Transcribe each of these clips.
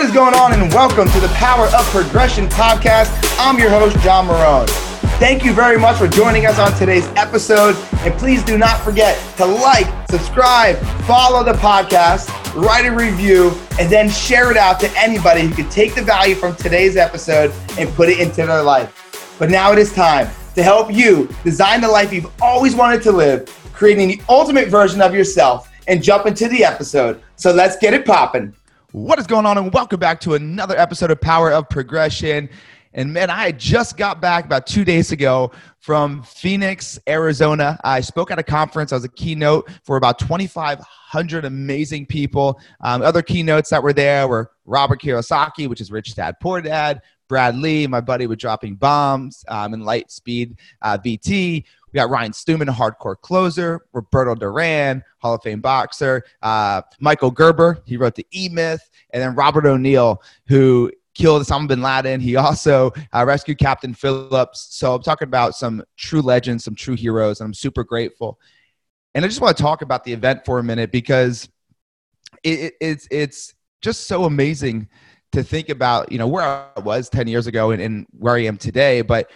What is going on, and welcome to the Power of Progression podcast. I'm your host, John Marone. Thank you very much for joining us on today's episode. And please do not forget to like, subscribe, follow the podcast, write a review, and then share it out to anybody who could take the value from today's episode and put it into their life. But now it is time to help you design the life you've always wanted to live, creating the ultimate version of yourself, and jump into the episode. So let's get it popping. What is going on? And welcome back to another episode of Power of Progression. And man, I just got back about two days ago from Phoenix, Arizona. I spoke at a conference. I was a keynote for about 2,500 amazing people. Um, other keynotes that were there were Robert Kiyosaki, which is Rich Dad Poor Dad, Brad Lea, my buddy with Dropping Bombs um, and Lightspeed uh, VT. We got Ryan Stewman, a hardcore closer, Roberto Duran, Hall of Fame boxer, uh, Michael Gerber, he wrote the E Myth, and then Robert O'Neill, who killed Osama bin Laden. He also uh, rescued Captain Phillips. So I'm talking about some true legends, some true heroes, and I'm super grateful. And I just want to talk about the event for a minute because it, it, it's it's just so amazing to think about, you know, where I was 10 years ago and, and where I am today. But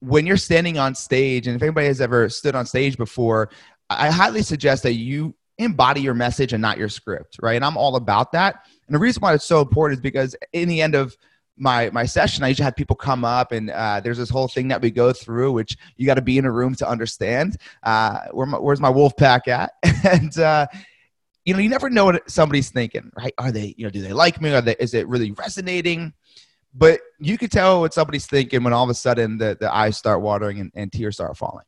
when you're standing on stage, and if anybody has ever stood on stage before, I highly suggest that you embody your message and not your script, right? And I'm all about that. And the reason why it's so important is because in the end of my my session, I usually have people come up, and uh, there's this whole thing that we go through, which you got to be in a room to understand. Uh, where my, where's my wolf pack at? and uh, you know, you never know what somebody's thinking, right? Are they, you know, do they like me? Are they, is it really resonating? But you could tell what somebody's thinking when all of a sudden the, the eyes start watering and, and tears start falling.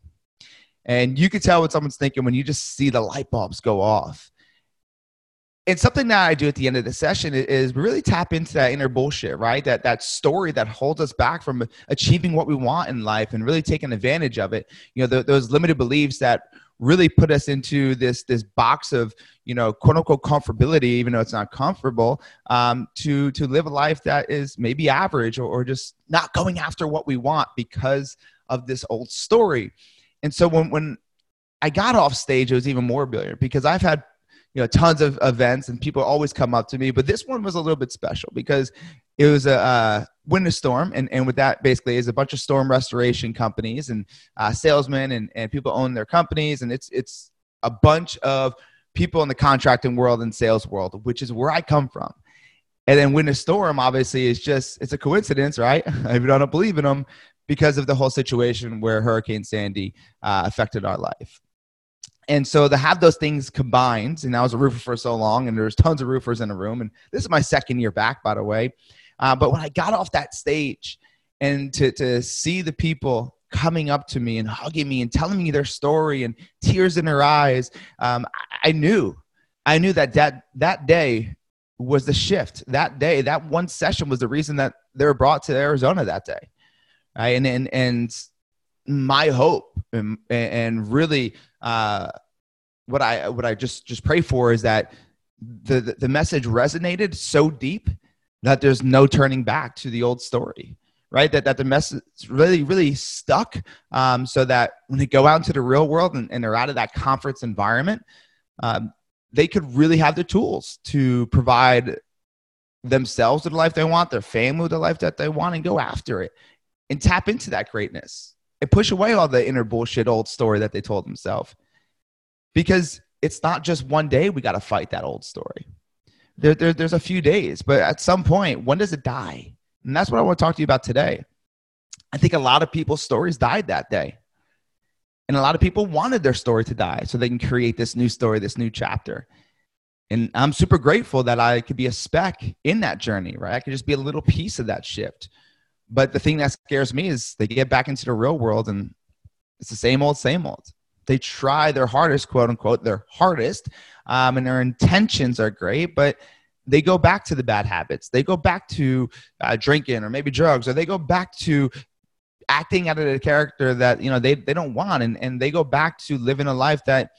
And you could tell what someone's thinking when you just see the light bulbs go off. And something that I do at the end of the session is really tap into that inner bullshit, right? That that story that holds us back from achieving what we want in life and really taking advantage of it. You know, those limited beliefs that really put us into this this box of you know quote unquote comfortability even though it's not comfortable um, to to live a life that is maybe average or, or just not going after what we want because of this old story and so when, when I got off stage, it was even more brilliant because I've had you know tons of events and people always come up to me, but this one was a little bit special because it was a uh, winter storm, and and with that basically is a bunch of storm restoration companies and uh, salesmen and and people own their companies, and it's it's a bunch of people in the contracting world and sales world, which is where I come from. And then winter storm obviously is just it's a coincidence, right? if you don't believe in them, because of the whole situation where Hurricane Sandy uh, affected our life. And so to have those things combined, and I was a roofer for so long, and there's tons of roofers in the room, and this is my second year back, by the way. Uh, but when I got off that stage and to, to see the people coming up to me and hugging me and telling me their story and tears in their eyes, um, I, I knew, I knew that, that that day was the shift. That day, that one session was the reason that they were brought to Arizona that day right? And and and my hope and, and really uh, what I what I just just pray for is that the the message resonated so deep that there's no turning back to the old story right? That, that the message really really stuck um, so that when they go out into the real world and, and they're out of that conference environment um, they could really have the tools to provide themselves with the life they want their family with the life that they want and go after it and tap into that greatness and push away all the inner bullshit old story that they told themselves. Because it's not just one day we got to fight that old story. There, there, there's a few days, but at some point, when does it die? And that's what I want to talk to you about today. I think a lot of people's stories died that day. And a lot of people wanted their story to die so they can create this new story, this new chapter. And I'm super grateful that I could be a speck in that journey, right? I could just be a little piece of that shift but the thing that scares me is they get back into the real world and it's the same old, same old. They try their hardest, quote unquote, their hardest, um, and their intentions are great, but they go back to the bad habits. They go back to uh, drinking or maybe drugs, or they go back to acting out of a character that you know they, they don't want, and, and they go back to living a life that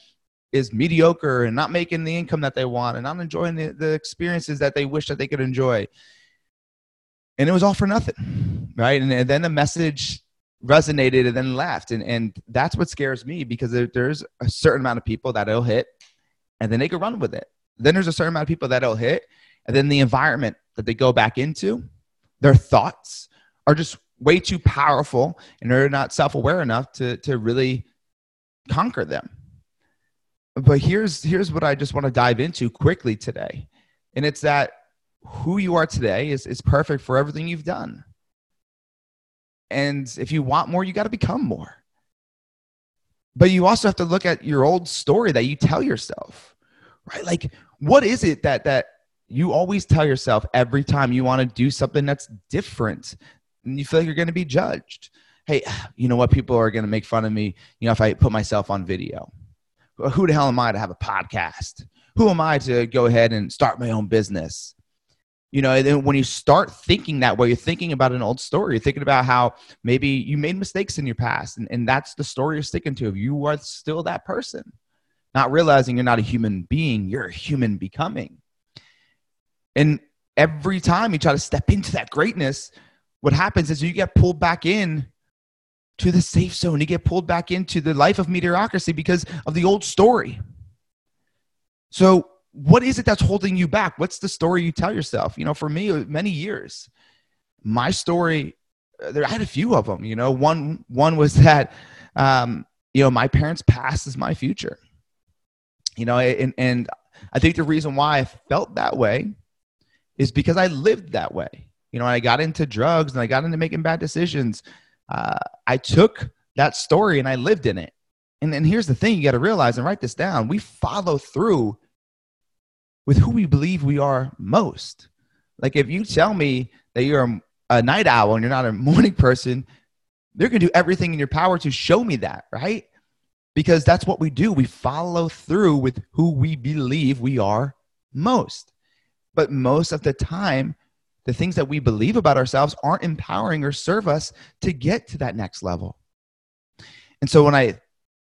is mediocre and not making the income that they want and not enjoying the, the experiences that they wish that they could enjoy and it was all for nothing right and, and then the message resonated and then left and, and that's what scares me because there, there's a certain amount of people that it'll hit and then they can run with it then there's a certain amount of people that it'll hit and then the environment that they go back into, their thoughts are just way too powerful and they're not self-aware enough to, to really conquer them. But here's here's what I just want to dive into quickly today. And it's that who you are today is, is perfect for everything you've done. And if you want more, you got to become more. But you also have to look at your old story that you tell yourself, right? Like, what is it that that you always tell yourself every time you want to do something that's different and you feel like you're going to be judged? Hey, you know what? People are going to make fun of me, you know, if I put myself on video. Who the hell am I to have a podcast? Who am I to go ahead and start my own business? You know then when you start thinking that way you're thinking about an old story. You're thinking about how maybe you made mistakes in your past and, and that's the story you're sticking to. You are still that person not realizing you're not a human being. You're a human becoming. And every time you try to step into that greatness what happens is you get pulled back in to the safe zone. You get pulled back into the life of mediocrity because of the old story. So what is it that's holding you back? What's the story you tell yourself? You know, for me, many years, my story, uh, there I had a few of them. You know, one one was that, um, you know, my parents' past is my future. You know, and and I think the reason why I felt that way is because I lived that way. You know, I got into drugs and I got into making bad decisions. Uh, I took that story and I lived in it. And then here's the thing you got to realize and write this down. We follow through with who we believe we are most. Like if you tell me that you're a, a night owl and you're not a morning person, they're going to do everything in your power to show me that, right? Because that's what we do. We follow through with who we believe we are most. But most of the time, the things that we believe about ourselves aren't empowering or serve us to get to that next level. And so when I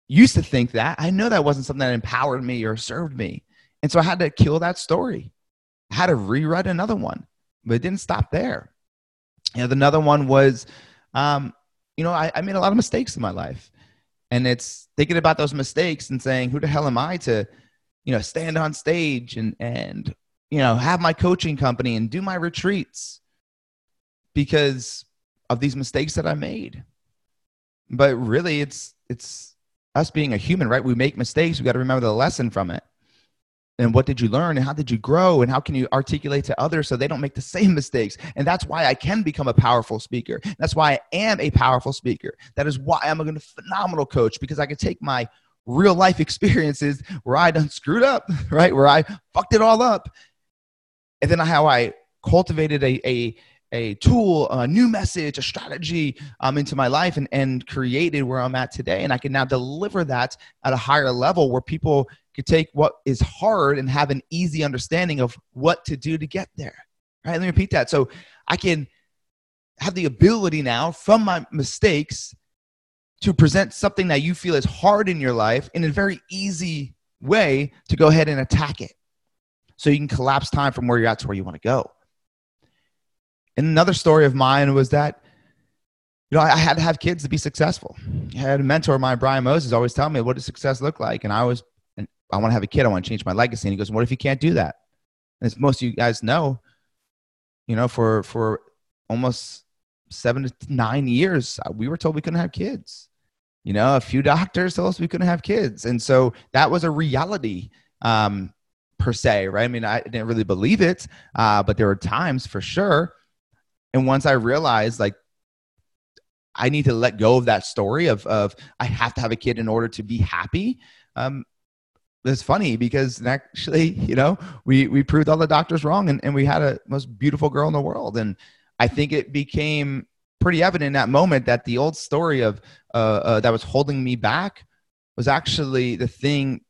used to think that, I know that wasn't something that empowered me or served me. And so I had to kill that story. I had to rewrite another one, but it didn't stop there. Know, another one was, um, you know, I, I made a lot of mistakes in my life. And it's thinking about those mistakes and saying, who the hell am I to, you know, stand on stage and, and, you know, have my coaching company and do my retreats because of these mistakes that I made. But really, it's, it's us being a human, right? We make mistakes. We got to remember the lesson from it and what did you learn and how did you grow and how can you articulate to others so they don't make the same mistakes? And that's why i can become a powerful speaker. That's why i am a powerful speaker. That is why i'm a phenomenal coach because i can take my real life experiences where i done screwed up right? Where i fucked it all up. And then how i cultivated a, a a tool, a new message, a strategy um, into my life and, and created where I'm at today. And I can now deliver that at a higher level where people could take what is hard and have an easy understanding of what to do to get there. Right? Let me repeat that. So I can have the ability now from my mistakes to present something that you feel is hard in your life in a very easy way to go ahead and attack it. So you can collapse time from where you're at to where you want to go. And another story of mine was that you know, I had to have kids to be successful. I had a mentor of mine, Brian Moses, always tell me, what does success look like? And I was I want to have a kid. I want to change my legacy. And he goes, what if you can't do that? And as most of you guys know, you know, for, for almost seven to nine years, uh, we were told we couldn't have kids. You know, a few doctors told us we couldn't have kids. And so that was a reality um, per se, right? I mean, I didn't really believe it, uh, but there were times for sure. And once I realized like I need to let go of that story of, of I have to have a kid in order to be happy. Um, it's funny because actually, you know, we we proved all the doctors wrong, and, and we had a most beautiful girl in the world. And I think it became pretty evident in that moment that the old story of uh, uh, that was holding me back was actually the thing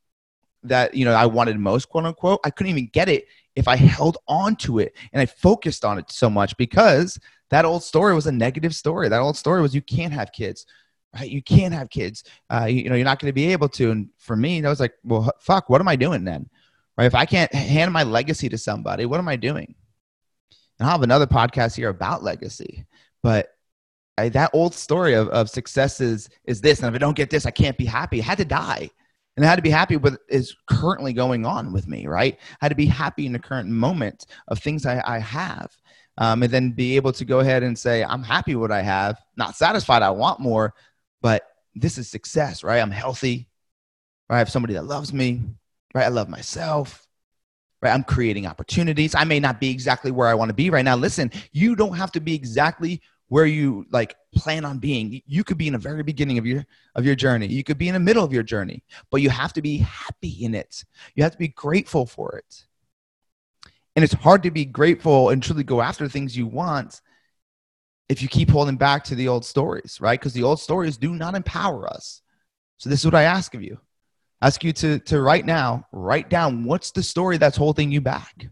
that you know I wanted most, quote unquote. I couldn't even get it if I held on to it and I focused on it so much because that old story was a negative story. That old story was you can't have kids right? You can't have kids. Uh, you, you know, you're not going to be able to. And for me, I was like, well, fuck, what am I doing then? Right? If I can't hand my legacy to somebody, what am I doing? And I'll have another podcast here about legacy, but I, that old story of, of success is, is this. And if I don't get this, I can't be happy. I had to die. And I had to be happy with is currently going on with me, right? I had to be happy in the current moment of things I, I have. Um, and then be able to go ahead and say, I'm happy with what I have, not satisfied, I want more, but this is success, right? I'm healthy, right? I have somebody that loves me, right? I love myself, right? I'm creating opportunities. I may not be exactly where I want to be right now. Listen, you don't have to be exactly where you like plan on being. You could be in the very beginning of your of your journey. You could be in the middle of your journey, but you have to be happy in it. You have to be grateful for it. And it's hard to be grateful and truly go after things you want if you keep holding back to the old stories, right? Because the old stories do not empower us. So this is what I ask of you. I ask you to to right now write down what's the story that's holding you back.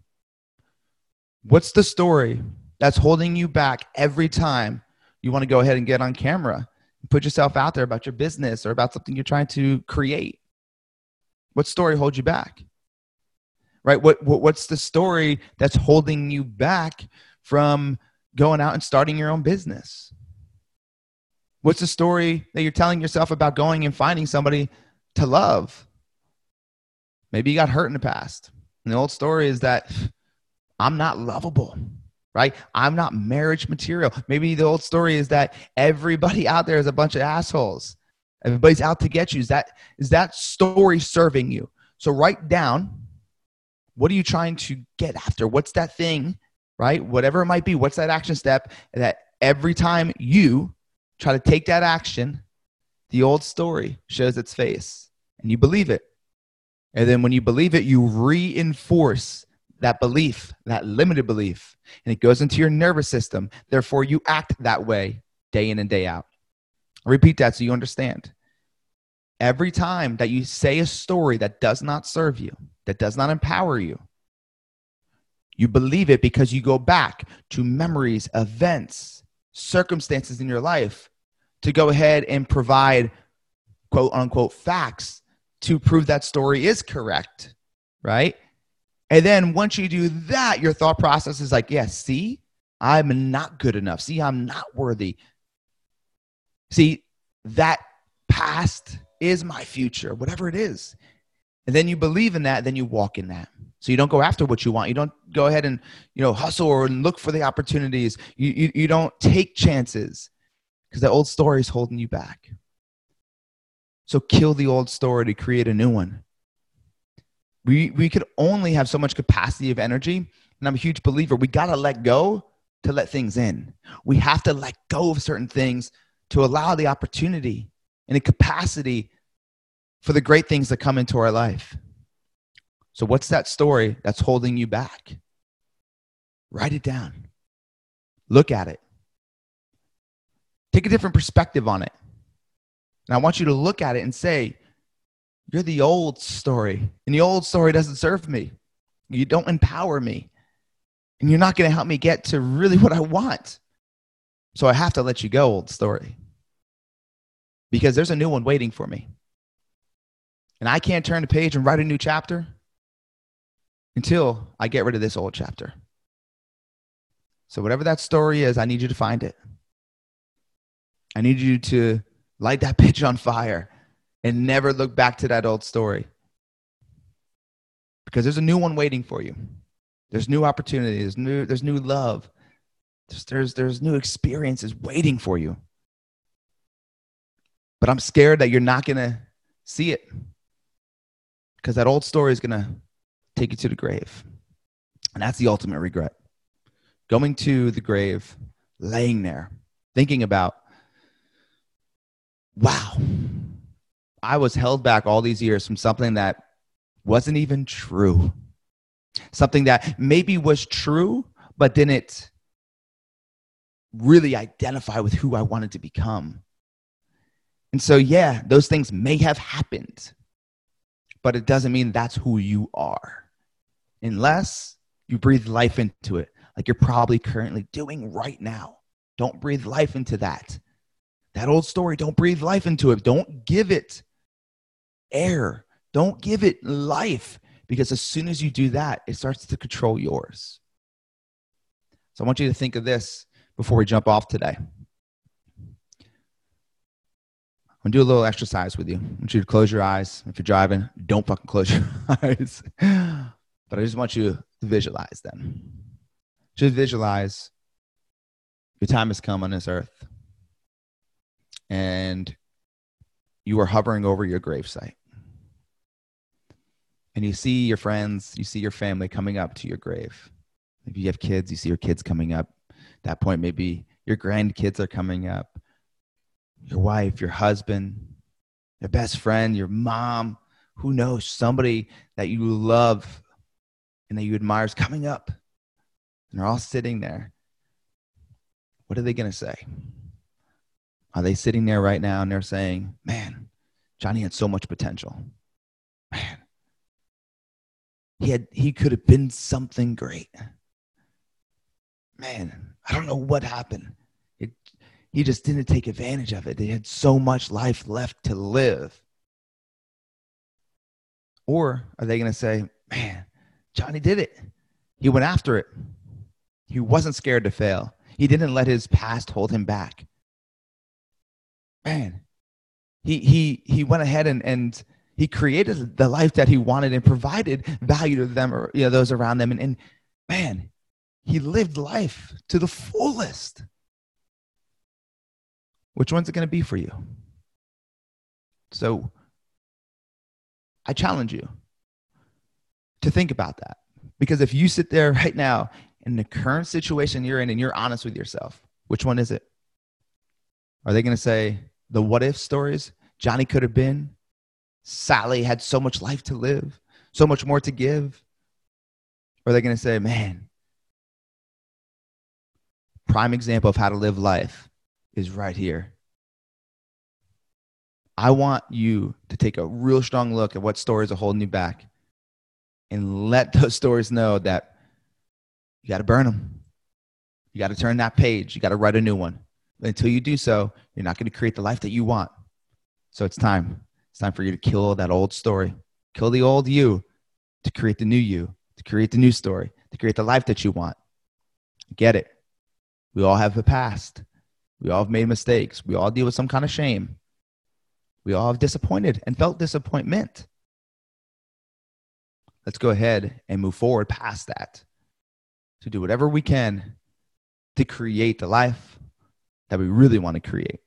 What's the story that's holding you back every time you want to go ahead and get on camera and put yourself out there about your business or about something you're trying to create? What story holds you back? Right? What, what what's the story that's holding you back from going out and starting your own business? What's the story that you're telling yourself about going and finding somebody to love? Maybe you got hurt in the past. And the old story is that I'm not lovable right? I'm not marriage material. Maybe the old story is that everybody out there is a bunch of assholes. Everybody's out to get you. Is that is that story serving you? So write down what are you trying to get after? What's that thing, right? Whatever it might be, what's that action step that every time you try to take that action, the old story shows its face and you believe it. And then when you believe it, you reinforce that belief, that limited belief, and it goes into your nervous system. Therefore, you act that way day in and day out. I'll repeat that so you understand. Every time that you say a story that does not serve you, that does not empower you, you believe it because you go back to memories, events, circumstances in your life to go ahead and provide quote unquote facts to prove that story is correct, right? And then once you do that, your thought process is like, yeah, see, I'm not good enough. See, I'm not worthy. See, that past is my future, whatever it is. And then you believe in that, then you walk in that. So you don't go after what you want. You don't go ahead and, you know, hustle or look for the opportunities. You, you, you don't take chances because the old story is holding you back. So kill the old story to create a new one we we could only have so much capacity of energy and i'm a huge believer we got to let go to let things in we have to let go of certain things to allow the opportunity and the capacity for the great things that come into our life so what's that story that's holding you back write it down look at it take a different perspective on it and i want you to look at it and say you're the old story, and the old story doesn't serve me. You don't empower me, and you're not going to help me get to really what I want. So I have to let you go, old story, because there's a new one waiting for me. And I can't turn the page and write a new chapter until I get rid of this old chapter. So, whatever that story is, I need you to find it. I need you to light that pitch on fire and never look back to that old story. Because there's a new one waiting for you. There's new opportunities, there's new, there's new love. There's, there's, there's new experiences waiting for you. But I'm scared that you're not going to see it. Because that old story is going to take you to the grave. And that's the ultimate regret. Going to the grave, laying there, thinking about, wow, I was held back all these years from something that wasn't even true. Something that maybe was true, but didn't really identify with who I wanted to become. And so, yeah, those things may have happened, but it doesn't mean that's who you are unless you breathe life into it, like you're probably currently doing right now. Don't breathe life into that. That old story, don't breathe life into it. Don't give it air. Don't give it life because as soon as you do that, it starts to control yours. So I want you to think of this before we jump off today. I'm gonna do a little exercise with you. I want you to close your eyes. If you're driving, don't fucking close your eyes. But I just want you to visualize them. Just visualize your time has come on this earth. And you are hovering over your gravesite. And you see your friends, you see your family coming up to your grave. If you have kids, you see your kids coming up. At that point, maybe your grandkids are coming up your wife, your husband, your best friend, your mom, who knows, somebody that you love and that you admire is coming up. And they're all sitting there. What are they going to say? Are they sitting there right now and they're saying, man, Johnny had so much potential. Man, he had he could have been something great. Man, I don't know what happened It, he just didn't take advantage of it. They had so much life left to live. Or are they going to say, man, Johnny did it? He went after it. He wasn't scared to fail. He didn't let his past hold him back. Man, he, he, he went ahead and, and he created the life that he wanted and provided value to them or you know, those around them. And, and man, he lived life to the fullest. Which one's it going to be for you? So I challenge you to think about that. Because if you sit there right now in the current situation you're in and you're honest with yourself, which one is it? Are they going to say the what if stories? Johnny could have been. Sally had so much life to live, so much more to give. Or are they going to say, man, prime example of how to live life is right here. I want you to take a real strong look at what stories are holding you back and let those stories know that you got to burn them. You got to turn that page. You got to write a new one. But until you do so, you're not going to create the life that you want. So it's time. It's time for you to kill that old story. Kill the old you to create the new you, to create the new story, to create the life that you want. Get it. We all have a past. We all have made mistakes. We all deal with some kind of shame. We all have disappointed and felt disappointment. Let's go ahead and move forward past that to do whatever we can to create the life that we really want to create.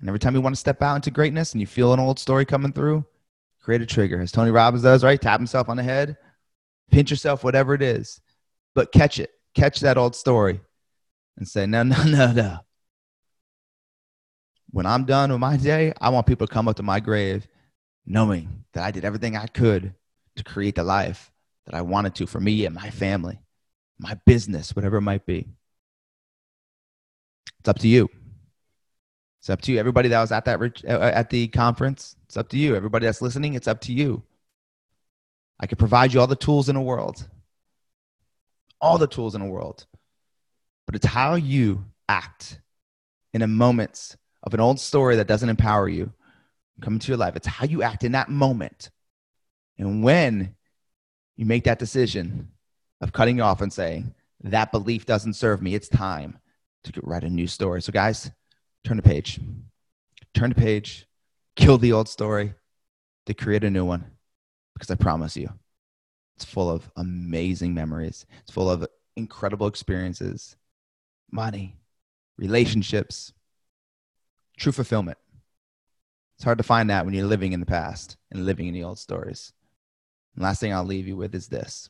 And every time you want to step out into greatness and you feel an old story coming through, create a trigger. As Tony Robbins does, right? Tap himself on the head, pinch yourself, whatever it is, but catch it. Catch that old story and say, no, no, no, no. When I'm done with my day, I want people to come up to my grave knowing that I did everything I could to create the life that I wanted to for me and my family, my business, whatever it might be. It's up to you. It's up to you. Everybody that was at that uh, at the conference, it's up to you. Everybody that's listening, it's up to you. I can provide you all the tools in the world, all the tools in the world, but it's how you act in a moments of an old story that doesn't empower you come into your life. It's how you act in that moment. And when you make that decision of cutting off and saying, that belief doesn't serve me, it's time to write a new story. So, guys, turn the page. Turn the page, kill the old story to create a new one. Because I promise you, it's full of amazing memories, it's full of incredible experiences, money, relationships, true fulfillment. It's hard to find that when you're living in the past and living in the old stories. And last thing I'll leave you with is this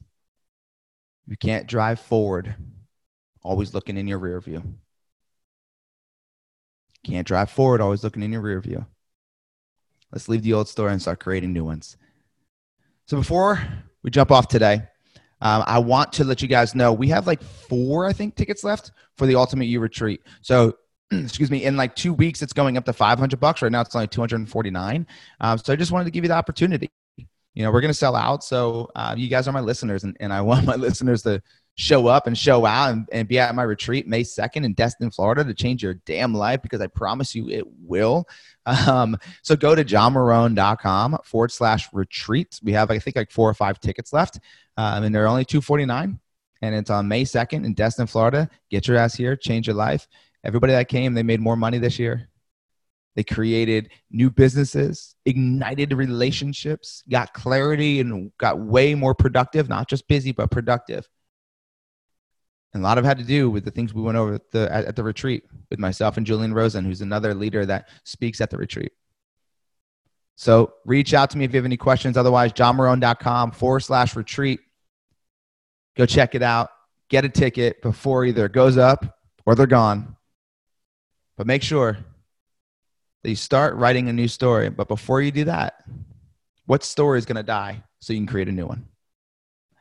you can't drive forward always looking in your rear view. Can't drive forward always looking in your rear view. Let's leave the old story and start creating new ones. So before we jump off today, um, I want to let you guys know we have like four, I think, tickets left for the Ultimate You Retreat. So excuse me, in like two weeks, it's going up to 500 bucks. Right now, it's only 249. Um, so I just wanted to give you the opportunity. You know, we're going to sell out. So uh, you guys are my listeners, and, and I want my listeners to show up and show out and, and be at my retreat May 2nd in Destin, Florida to change your damn life because I promise you it will. Um, so go to johnmarone.com forward slash retreat. We have, I think, like four or five tickets left, um, and they're only 249 and it's on May 2nd in Destin, Florida. Get your ass here, change your life. Everybody that came, they made more money this year. They created new businesses, ignited relationships, got clarity, and got way more productive, not just busy, but productive. And a lot of had to do with the things we went over at the, at the retreat with myself and Julian Rosen, who's another leader that speaks at the retreat. So reach out to me if you have any questions. Otherwise, johnmarone.com forward slash retreat. Go check it out. Get a ticket before either it goes up or they're gone. But make sure that you start writing a new story. But before you do that, what story is going to die so you can create a new one?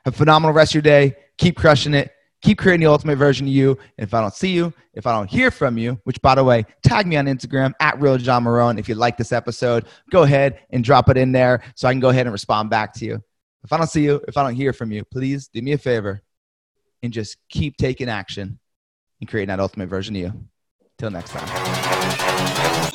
Have a phenomenal rest of your day. Keep crushing it. Keep creating the ultimate version of you. And if I don't see you, if I don't hear from you, which by the way, tag me on Instagram at real John Marone. If you like this episode, go ahead and drop it in there so I can go ahead and respond back to you. If I don't see you, if I don't hear from you, please do me a favor and just keep taking action and creating that ultimate version of you. Till next time.